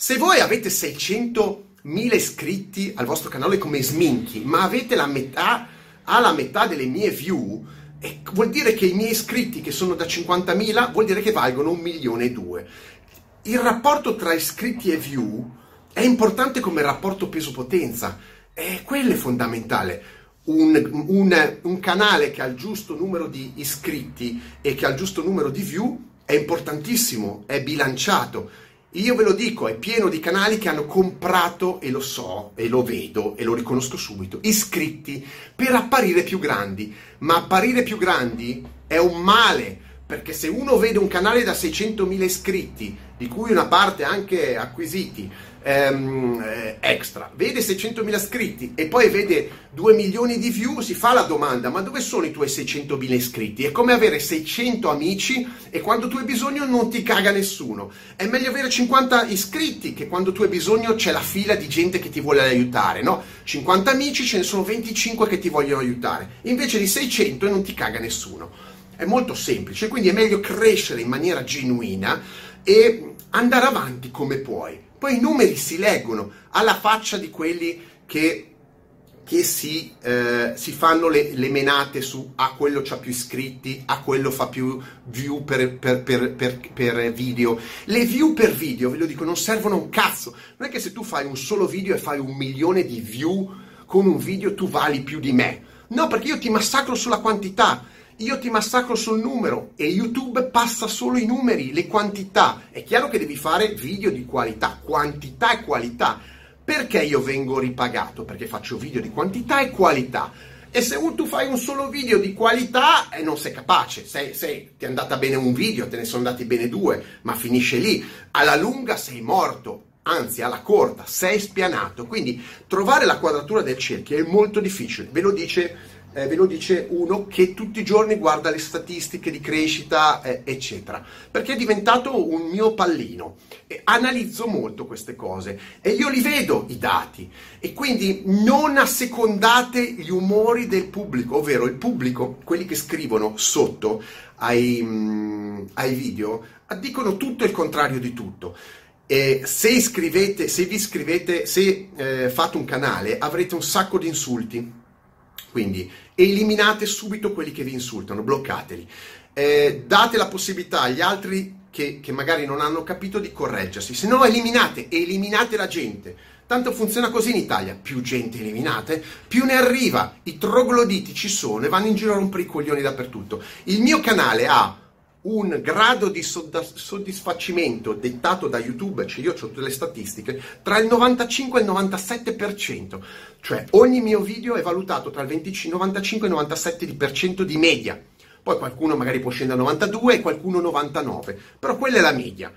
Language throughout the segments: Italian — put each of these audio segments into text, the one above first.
Se voi avete 600.000 iscritti al vostro canale come Sminky, ma avete la metà, alla metà delle mie view, e vuol dire che i miei iscritti, che sono da 50.000, vuol dire che valgono un milione e due. Il rapporto tra iscritti e view è importante come rapporto peso-potenza, e quello è fondamentale. Un, un, un, canale che ha il giusto numero di iscritti e che ha il giusto numero di view è importantissimo, è bilanciato. Io ve lo dico, è pieno di canali che hanno comprato, e lo so, e lo vedo, e lo riconosco subito, iscritti per apparire più grandi. Ma apparire più grandi è un male, perché se uno vede un canale da 600.000 iscritti, di cui una parte anche acquisiti, ehm, eh, extra, vede 600.000 iscritti e poi vede 2 milioni di view, si fa la domanda, ma dove sono i tuoi 600.000 iscritti? È come avere 600 amici e quando tu hai bisogno non ti caga nessuno. È meglio avere 50 iscritti che quando tu hai bisogno c'è la fila di gente che ti vuole aiutare, no? 50 amici, ce ne sono 25 che ti vogliono aiutare, invece di 600 e non ti caga nessuno. È molto semplice, quindi è meglio crescere in maniera genuina e andare avanti come puoi. Poi i numeri si leggono alla faccia di quelli che, che si, eh, si, fanno le, le, menate su a quello c'ha più iscritti, a quello fa più view per, per, per, per, video. Le view per video, ve lo dico, non servono un cazzo. Non è che se tu fai un solo video e fai un milione di view con un video tu vali più di me. No, perché io ti massacro sulla quantità io ti massacro sul numero e YouTube passa solo i numeri, le quantità. È chiaro che devi fare video di qualità, quantità e qualità. Perché io vengo ripagato? Perché faccio video di quantità e qualità. E se tu fai un solo video di qualità e eh, non sei capace, sei, sei, ti è andata bene un video, te ne sono andati bene due, ma finisce lì. Alla lunga sei morto, anzi alla corta sei spianato. Quindi trovare la quadratura del cerchio è molto difficile, ve lo dice eh, ve lo dice uno che tutti i giorni guarda le statistiche di crescita, eh, eccetera, perché è diventato un mio pallino. E analizzo molto queste cose e io li vedo i dati e quindi non assecondate gli umori del pubblico, ovvero il pubblico, quelli che scrivono sotto ai, mm, ai video, dicono tutto il contrario di tutto. E se, iscrivete, se vi iscrivete, se eh, fate un canale, avrete un sacco di insulti quindi eliminate subito quelli che vi insultano, bloccateli. Eh, date la possibilità agli altri che, che, magari non hanno capito di correggersi, se no eliminate, eliminate la gente. Tanto funziona così in Italia, più gente eliminate, più ne arriva. I trogloditi ci sono e vanno in giro a rompere i coglioni dappertutto. Il mio canale ha un grado di soddisfacimento dettato da YouTube, cioè io ho tutte le statistiche, tra il 95 e il 97%, cioè ogni mio video è valutato tra il 25, 95 e il 97% di media. Poi qualcuno magari può scendere a 92 e qualcuno 99, però quella è la media.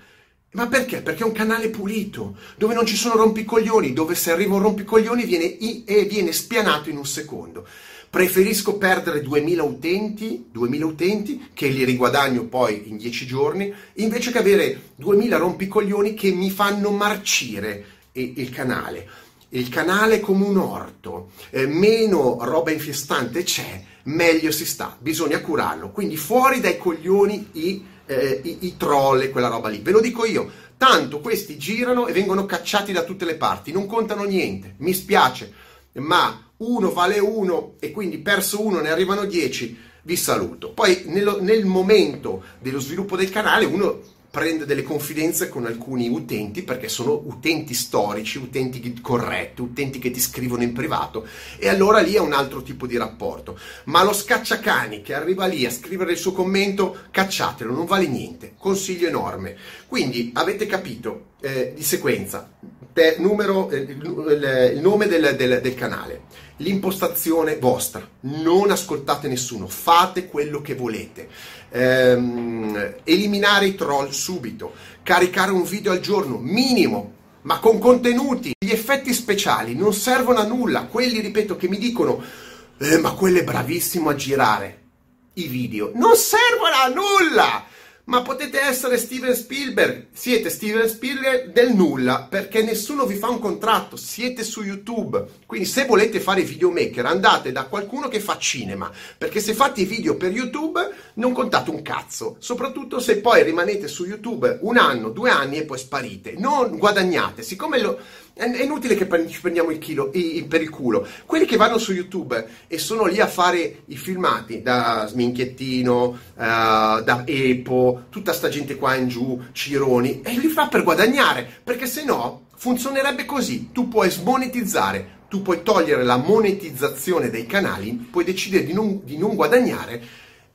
Ma perché? Perché è un canale pulito, dove non ci sono rompicoglioni, dove se arriva un rompicoglioni viene, e viene spianato in un secondo. Preferisco perdere 2000 utenti, 2000 utenti che li riguadagno poi in 10 giorni, invece che avere 2000 rompicoglioni che mi fanno marcire il canale. Il canale è come un orto, eh, meno roba infestante c'è, meglio si sta, bisogna curarlo. Quindi fuori dai coglioni i, eh, i, i troll e quella roba lì. Ve lo dico io, tanto questi girano e vengono cacciati da tutte le parti, non contano niente, mi spiace, ma uno vale uno e quindi perso uno ne arrivano 10, vi saluto. Poi nello, nel momento dello sviluppo del canale uno prende delle confidenze con alcuni utenti perché sono utenti storici, utenti corretti, utenti che ti scrivono in privato e allora lì è un altro tipo di rapporto. Ma lo scacciacani che arriva lì a scrivere il suo commento, cacciatelo, non vale niente. Consiglio enorme. Quindi avete capito eh, di sequenza te, numero, eh, il, il, nome del, del, del canale, l'impostazione vostra, non ascoltate nessuno, fate quello che volete, ehm, eliminare i troll subito, caricare un video al giorno, minimo, ma con contenuti. Gli effetti speciali non servono a nulla, quelli, ripeto, che mi dicono, eh, ma quello è bravissimo a girare i video, non servono a nulla! Ma potete essere Steven Spielberg, siete Steven Spielberg del nulla, perché nessuno vi fa un contratto, siete su YouTube. Quindi se volete fare videomaker andate da qualcuno che fa cinema, perché se fate i video per YouTube non contate un cazzo, soprattutto se poi rimanete su YouTube un anno, due anni e poi sparite, non guadagnate, siccome lo è inutile che ci prendiamo il chilo, i, per il culo. Quelli che vanno su YouTube e sono lì a fare i filmati da Sminchiettino, uh, da Epo, tutta sta gente qua in giù, Cironi, e li fa per guadagnare, perché se no funzionerebbe così. Tu puoi smonetizzare, tu puoi togliere la monetizzazione dei canali, puoi decidere di non, di non guadagnare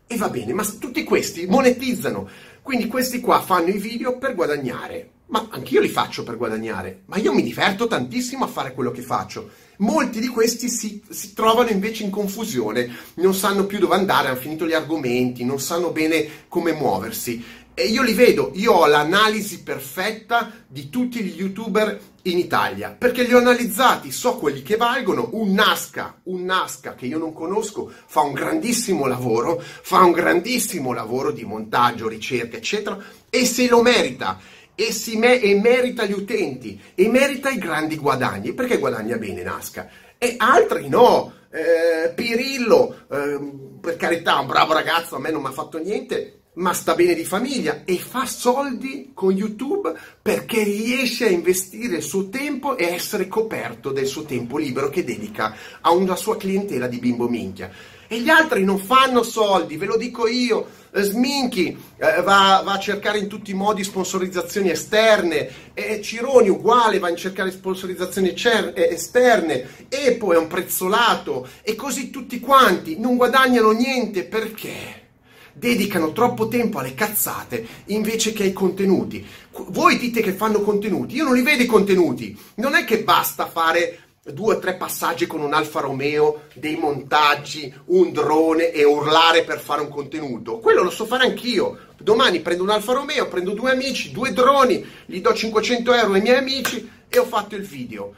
e va bene, ma tutti questi monetizzano. Quindi questi qua fanno i video per guadagnare ma anch'io li faccio per guadagnare, ma io mi diverto tantissimo a fare quello che faccio. Molti di questi si, si, trovano invece in confusione, non sanno più dove andare, hanno finito gli argomenti, non sanno bene come muoversi. E io li vedo, io ho l'analisi perfetta di tutti gli youtuber in Italia, perché li ho analizzati, so quelli che valgono, un Nasca, un Nasca che io non conosco, fa un grandissimo lavoro, fa un grandissimo lavoro di montaggio, ricerca, eccetera, e se lo merita e, me- e merita gli utenti e merita i grandi guadagni. Perché guadagna bene Nasca? E altri no. Eh, Pirillo, eh, per carità, un bravo ragazzo, a me non mi ha fatto niente, ma sta bene di famiglia e fa soldi con YouTube perché riesce a investire il suo tempo e essere coperto del suo tempo libero che dedica a una sua clientela di bimbo minchia. E gli altri non fanno soldi, ve lo dico io. Sminchi eh, va, va, a cercare in tutti i modi sponsorizzazioni esterne, e Cironi uguale va a cercare sponsorizzazioni cer- eh, esterne, Epo è un prezzolato. E così tutti quanti non guadagnano niente. Perché? Dedicano troppo tempo alle cazzate invece che ai contenuti. Voi dite che fanno contenuti, io non li vedo i contenuti, non è che basta fare due o tre passaggi con un Alfa Romeo, dei montaggi, un drone e urlare per fare un contenuto. Quello lo so fare anch'io. Domani prendo un Alfa Romeo, prendo due amici, due droni, gli do 500 euro ai miei amici e ho fatto il video.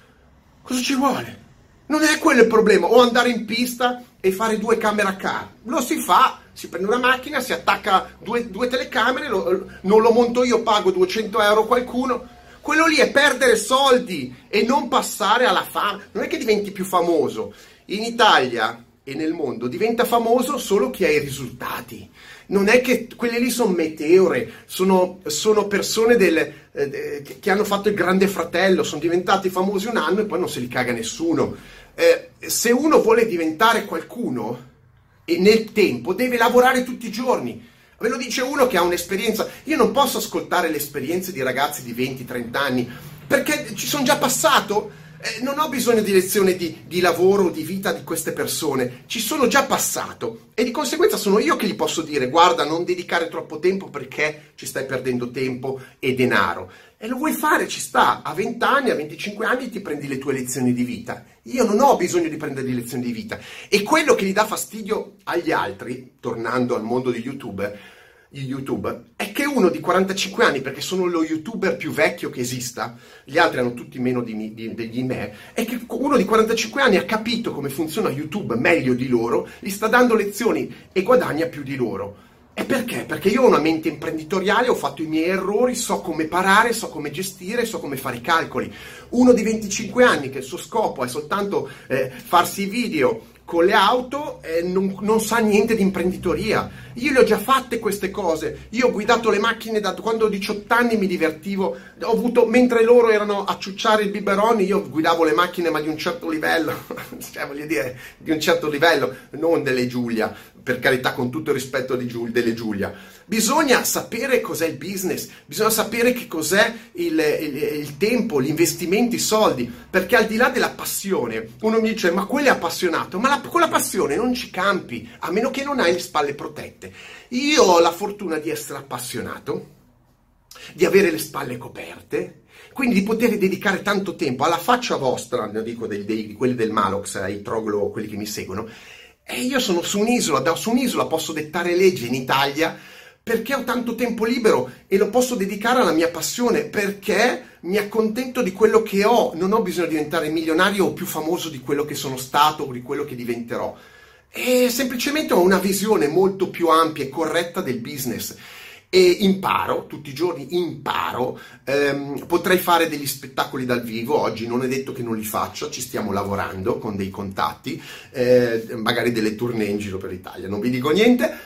Cosa ci vuole? Non è quello il problema. O andare in pista e fare due camera car. Lo si fa, si prende una macchina, si attacca due, due telecamere, lo, non lo monto io, pago 200 euro a qualcuno quello lì è perdere soldi e non passare alla fama. Non è che diventi più famoso. In Italia e nel mondo diventa famoso solo chi ha i risultati. Non è che quelle lì sono meteore, sono, sono persone del, eh, che hanno fatto il grande fratello, sono diventati famosi un anno e poi non se li caga nessuno. Eh, se uno vuole diventare qualcuno e nel tempo deve lavorare tutti i giorni Ve lo dice uno che ha un'esperienza. Io non posso ascoltare le esperienze di ragazzi di 20-30 anni perché ci sono già passato. Eh, non ho bisogno di lezioni di, di lavoro o di vita di queste persone, ci sono già passato e di conseguenza sono io che gli posso dire guarda non dedicare troppo tempo perché ci stai perdendo tempo e denaro. E lo vuoi fare, ci sta, a 20 anni, a 25 anni ti prendi le tue lezioni di vita. Io non ho bisogno di prendere le lezioni di vita. E quello che gli dà fastidio agli altri, tornando al mondo di YouTube, YouTube è che uno di 45 anni, perché sono lo youtuber più vecchio che esista, gli altri hanno tutti meno di, di, di, me, è che uno di 45 anni ha capito come funziona YouTube meglio di loro, gli sta dando lezioni e guadagna più di loro. E perché? Perché io ho una mente imprenditoriale, ho fatto i miei errori, so come parare, so come gestire, so come fare i calcoli. Uno di 25 anni che il suo scopo è soltanto eh, farsi video, con le auto eh, non, non, sa niente di imprenditoria. Io le ho già fatte queste cose. Io ho guidato le macchine da quando ho 18 anni, mi divertivo. Ho avuto, mentre loro erano a ciucciare il biberone, io guidavo le macchine, ma di un certo livello, cioè voglio dire, di un certo livello, non delle Giulia, per carità, con tutto il rispetto Giul, delle Giulia. Bisogna sapere cos'è il business, bisogna sapere che cos'è il, il, il tempo, gli investimenti, i soldi, perché al di là della passione, uno mi dice, ma quello è appassionato, ma la con la passione non ci campi, a meno che non hai le spalle protette. Io ho la fortuna di essere appassionato, di avere le spalle coperte, quindi di poter dedicare tanto tempo alla faccia vostra, ne dico dei, dei, quelli del Malox, ai Troglo, quelli che mi seguono, e io sono su un'isola, da su un'isola posso dettare leggi in Italia perché ho tanto tempo libero e lo posso dedicare alla mia passione, perché mi accontento di quello che ho, non ho bisogno di diventare milionario o più famoso di quello che sono stato o di quello che diventerò. E semplicemente ho una visione molto più ampia e corretta del business. e imparo, tutti i giorni imparo, ehm, potrei fare degli spettacoli dal vivo, oggi non è detto che non li faccio, ci stiamo lavorando con dei contatti, eh, magari delle tournée in giro per l'Italia, non vi dico niente,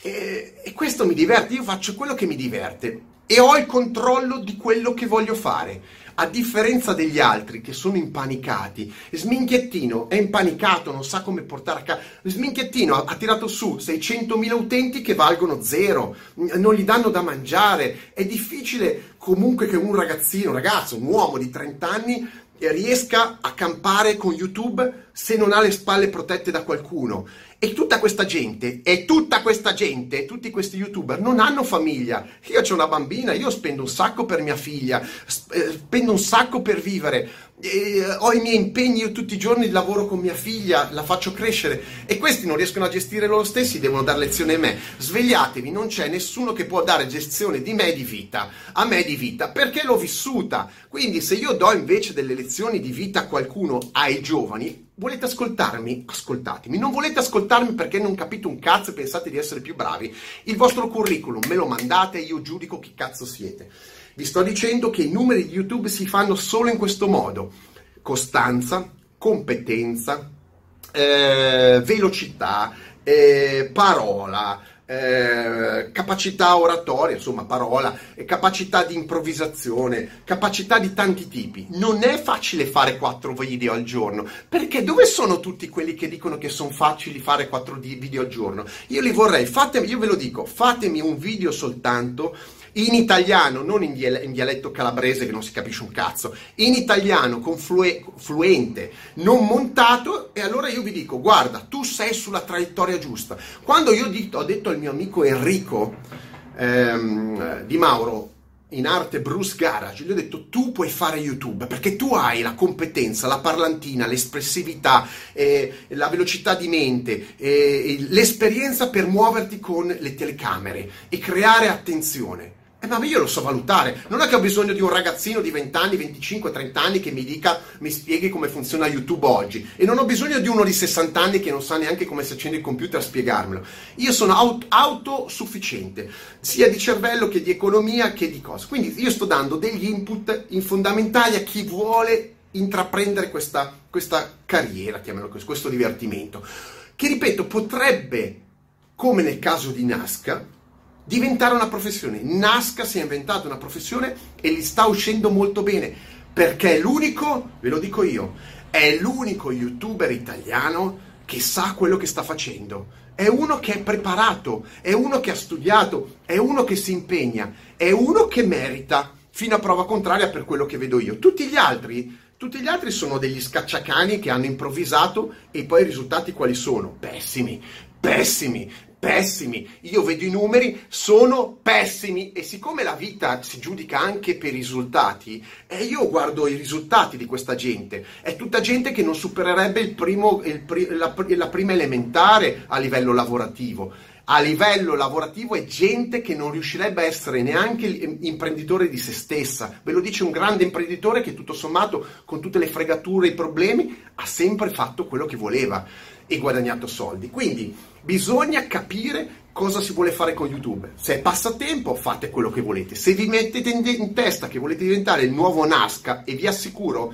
e, e questo mi diverte, io faccio quello che mi diverte e ho il controllo di quello che voglio fare. A differenza degli altri che sono impanicati, Sminchiettino è impanicato, non sa come portare a casa. Sminchiettino ha, ha tirato su 600.000 utenti che valgono zero, non gli danno da mangiare. È difficile comunque che un ragazzino, un ragazzo, un uomo di 30 anni riesca a campare con YouTube se non ha le spalle protette da qualcuno. E tutta questa gente, e tutta questa gente, tutti questi youtuber non hanno famiglia. Io ho una bambina, io spendo un sacco per mia figlia, eh, spendo un sacco per vivere, eh, ho i miei impegni, io tutti i giorni lavoro con mia figlia, la faccio crescere e questi non riescono a gestire loro stessi, devono dare lezione a me. Svegliatevi, non c'è nessuno che può dare gestione di me di vita, a me di vita, perché l'ho vissuta. Quindi se io do invece delle lezioni di vita a qualcuno, ai giovani, Volete ascoltarmi? Ascoltatemi. Non volete ascoltarmi perché non capite un cazzo e pensate di essere più bravi? Il vostro curriculum me lo mandate e io giudico chi cazzo siete. Vi sto dicendo che i numeri di YouTube si fanno solo in questo modo. Costanza, competenza, eh, velocità, eh, parola, eh, capacità oratoria, insomma parola, capacità di improvvisazione, capacità di tanti tipi. Non è facile fare quattro video al giorno, perché dove sono tutti quelli che dicono che sono facili fare quattro video al giorno? Io li vorrei, fatemi, io ve lo dico, fatemi un video soltanto in italiano, non in, dial- in, dialetto calabrese che non si capisce un cazzo, in italiano con flue- fluente, non montato, e allora io vi dico, guarda, tu sei sulla traiettoria giusta. Quando io ho detto al mio amico Enrico ehm, Di Mauro, in arte Bruce Garage, gli ho detto tu puoi fare YouTube perché tu hai la competenza, la parlantina, l'espressività, eh, la velocità di mente, eh, l'esperienza per muoverti con le telecamere e creare attenzione. Eh, ma io lo so valutare. Non è che ho bisogno di un ragazzino di 20 anni, 25, 30 anni che mi dica, mi spieghi come funziona YouTube oggi. E non ho bisogno di uno di 60 anni che non sa neanche come si accende il computer a spiegarmelo. Io sono aut- autosufficiente, sia di cervello che di economia che di cose. Quindi io sto dando degli input fondamentali a chi vuole intraprendere questa, questa carriera, chiamiamolo così, questo divertimento. Che ripeto, potrebbe, come nel caso di Nasca, diventare una professione. Nasca si è inventato una professione e gli sta uscendo molto bene perché è l'unico, ve lo dico io, è l'unico youtuber italiano che sa quello che sta facendo. È uno che è preparato, è uno che ha studiato, è uno che si impegna, è uno che merita, fino a prova contraria per quello che vedo io. Tutti gli altri, tutti gli altri sono degli scacciacani che hanno improvvisato e poi i risultati quali sono? Pessimi, pessimi, pessimi. Io vedo i numeri, sono pessimi e siccome la vita si giudica anche per i risultati, eh, io guardo i risultati di questa gente. È tutta gente che non supererebbe il primo, il, la, la prima elementare a livello lavorativo a livello lavorativo è gente che non riuscirebbe a essere neanche imprenditore di se stessa. Ve lo dice un grande imprenditore che tutto sommato, con tutte le fregature e i problemi, ha sempre fatto quello che voleva e guadagnato soldi. Quindi bisogna capire cosa si vuole fare con YouTube. Se è passatempo, fate quello che volete. Se vi mettete in, in testa che volete diventare il nuovo Nasca, e vi assicuro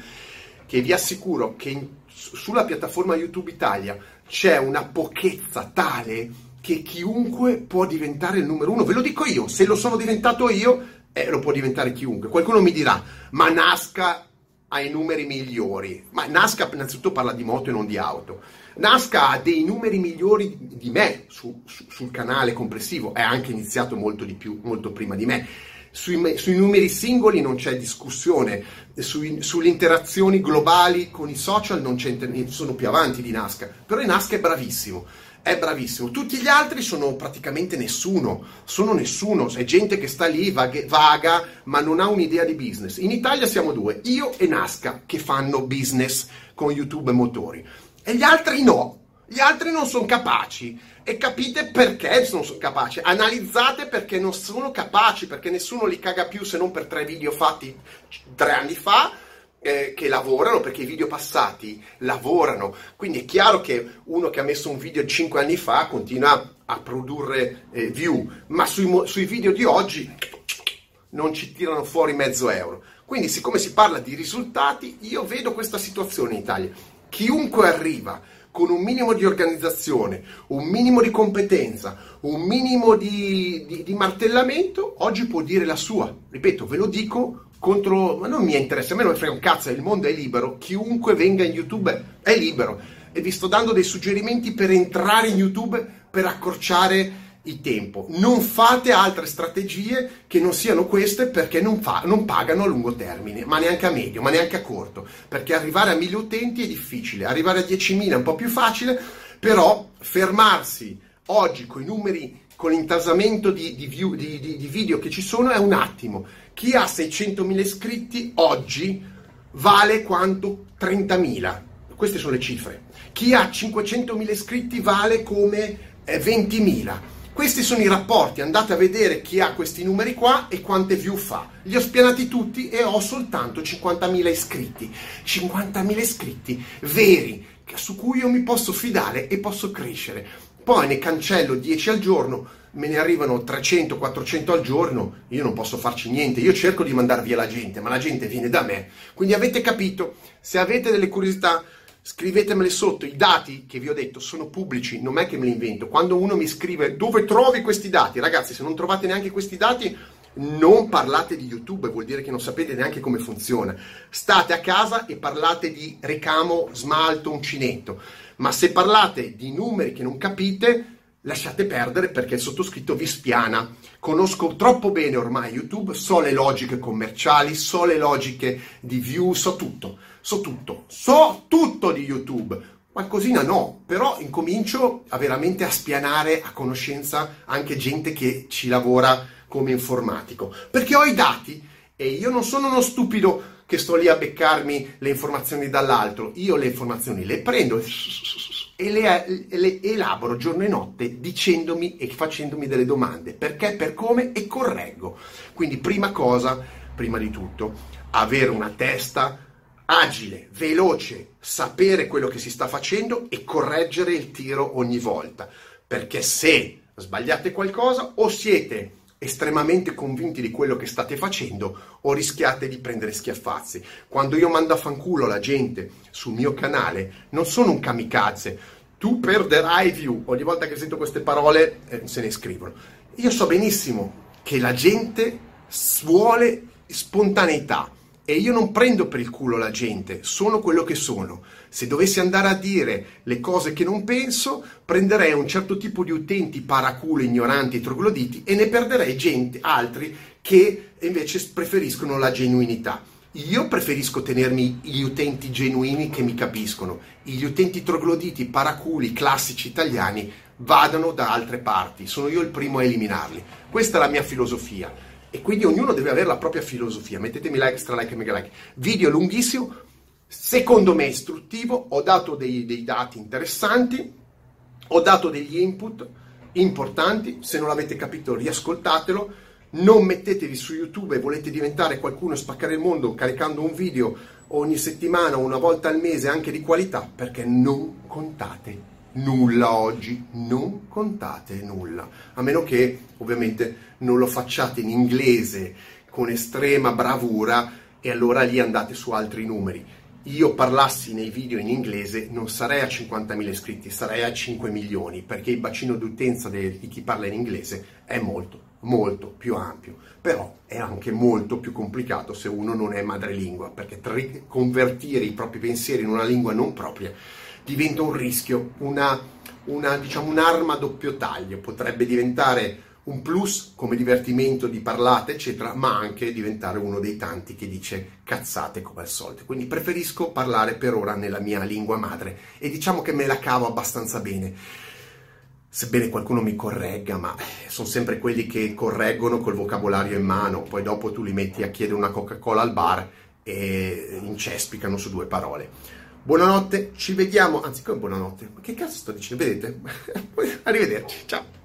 che, vi assicuro che in, sulla piattaforma YouTube Italia c'è una pochezza tale che chiunque può diventare il numero uno. Ve lo dico io, se lo sono diventato io, eh, lo può diventare chiunque. Qualcuno mi dirà, ma Nasca ha i numeri migliori. Ma Nasca innanzitutto parla di moto e non di auto. Nasca ha dei numeri migliori di me su, su, sul canale complessivo, è anche iniziato molto di più, molto prima di me. Sui, sui numeri singoli non c'è discussione, sui, sulle interazioni globali con i social non c'è, sono più avanti di Nasca, però Nasca è bravissimo è bravissimo. Tutti gli altri sono praticamente nessuno, sono nessuno, è gente che sta lì vaghe, vaga ma non ha un'idea di business. In Italia siamo due, io e Nasca, che fanno business con YouTube e motori e gli altri no. Gli altri non sono capaci e capite perché non sono capaci. Analizzate perché non sono capaci, perché nessuno li caga più se non per tre video fatti tre anni fa eh, che lavorano, perché i video passati lavorano. Quindi è chiaro che uno che ha messo un video cinque anni fa continua a produrre eh, view, ma sui, sui video di oggi non ci tirano fuori mezzo euro. Quindi, siccome si parla di risultati, io vedo questa situazione in Italia. Chiunque arriva con un minimo di organizzazione, un minimo di competenza, un minimo di, di, di, martellamento, oggi può dire la sua. Ripeto, ve lo dico contro... ma non mi interessa, a me non mi frega un cazzo, il mondo è libero, chiunque venga in YouTube è libero. E vi sto dando dei suggerimenti per entrare in YouTube, per accorciare il tempo. Non fate altre strategie che non siano queste perché non, fa, non, pagano a lungo termine, ma neanche a medio, ma neanche a corto. Perché arrivare a 1000 utenti è difficile, arrivare a 10.000 è un po' più facile, però fermarsi oggi con i numeri, con l'intasamento di, di, view, di, di video che ci sono è un attimo. Chi ha 600.000 iscritti oggi vale quanto 30.000. Queste sono le cifre. Chi ha 500.000 iscritti vale come 20.000 eh, questi sono i rapporti, andate a vedere chi ha questi numeri qua e quante view fa. Li ho spianati tutti e ho soltanto 50.000 iscritti. 50.000 iscritti veri, su cui io mi posso fidare e posso crescere. Poi ne cancello 10 al giorno, me ne arrivano 300, 400 al giorno, io non posso farci niente, io cerco di mandar via la gente, ma la gente viene da me. Quindi avete capito, se avete delle curiosità scrivetemele sotto, i dati che vi ho detto sono pubblici, non è che me li invento. Quando uno mi scrive dove trovi questi dati, ragazzi, se non trovate neanche questi dati, non parlate di YouTube, vuol dire che non sapete neanche come funziona. State a casa e parlate di ricamo, smalto, uncinetto. Ma se parlate di numeri che non capite, lasciate perdere perché il sottoscritto vi spiana. Conosco troppo bene ormai YouTube, so le logiche commerciali, so le logiche di view, so tutto so tutto, so tutto di YouTube. Qualcosina no, però incomincio a veramente a spianare a conoscenza anche gente che ci lavora come informatico, perché ho i dati e io non sono uno stupido che sto lì a beccarmi le informazioni dall'altro, io le informazioni le prendo e le, le, elaboro giorno e notte dicendomi e facendomi delle domande, perché, per come? E correggo. Quindi prima cosa, prima di tutto, avere una testa agile, veloce, sapere quello che si sta facendo e correggere il tiro ogni volta. Perché se sbagliate qualcosa o siete estremamente convinti di quello che state facendo o rischiate di prendere schiaffazzi. Quando io mando a fanculo la gente sul mio canale, non sono un kamikaze. Tu perderai view. Ogni volta che sento queste parole eh, se ne scrivono. Io so benissimo che la gente vuole spontaneità e io non prendo per il culo la gente, sono quello che sono. Se dovessi andare a dire le cose che non penso, prenderei un certo tipo di utenti paraculo, ignoranti e trogloditi e ne perderei gente, altri che invece preferiscono la genuinità. Io preferisco tenermi gli utenti genuini che mi capiscono. Gli utenti trogloditi, paraculi, classici italiani vadano da altre parti. Sono io il primo a eliminarli. Questa è la mia filosofia e quindi ognuno deve avere la propria filosofia. Mettetemi like, extra like e mega like. Video lunghissimo, secondo me istruttivo, ho dato dei, dei dati interessanti, ho dato degli input importanti, se non l'avete capito riascoltatelo, non mettetevi su YouTube. E volete diventare qualcuno e spaccare il mondo caricando un video ogni settimana una volta al mese anche di qualità, perché non contate nulla oggi, non contate nulla, a meno che ovviamente non lo facciate in inglese con estrema bravura e allora lì andate su altri numeri. Io parlassi nei video in inglese non sarei a 50.000 iscritti, sarei a 5 milioni, perché il bacino d'utenza di chi parla in inglese è molto, molto più ampio. Però è anche molto più complicato se uno non è madrelingua, perché convertire i propri pensieri in una lingua non propria diventa un rischio, una, una, diciamo, un'arma a doppio taglio, potrebbe diventare un plus come divertimento di parlate, eccetera, ma anche diventare uno dei tanti che dice cazzate come al solito. Quindi preferisco parlare per ora nella mia lingua madre e diciamo che me la cavo abbastanza bene. Sebbene qualcuno mi corregga, ma eh, sono sempre quelli che correggono col vocabolario in mano, poi dopo tu li metti a chiedere una Coca-Cola al bar e incespicano su due parole. Buonanotte, ci vediamo, anzi come buonanotte, ma che cazzo sto dicendo? Vedete? Arrivederci, ciao.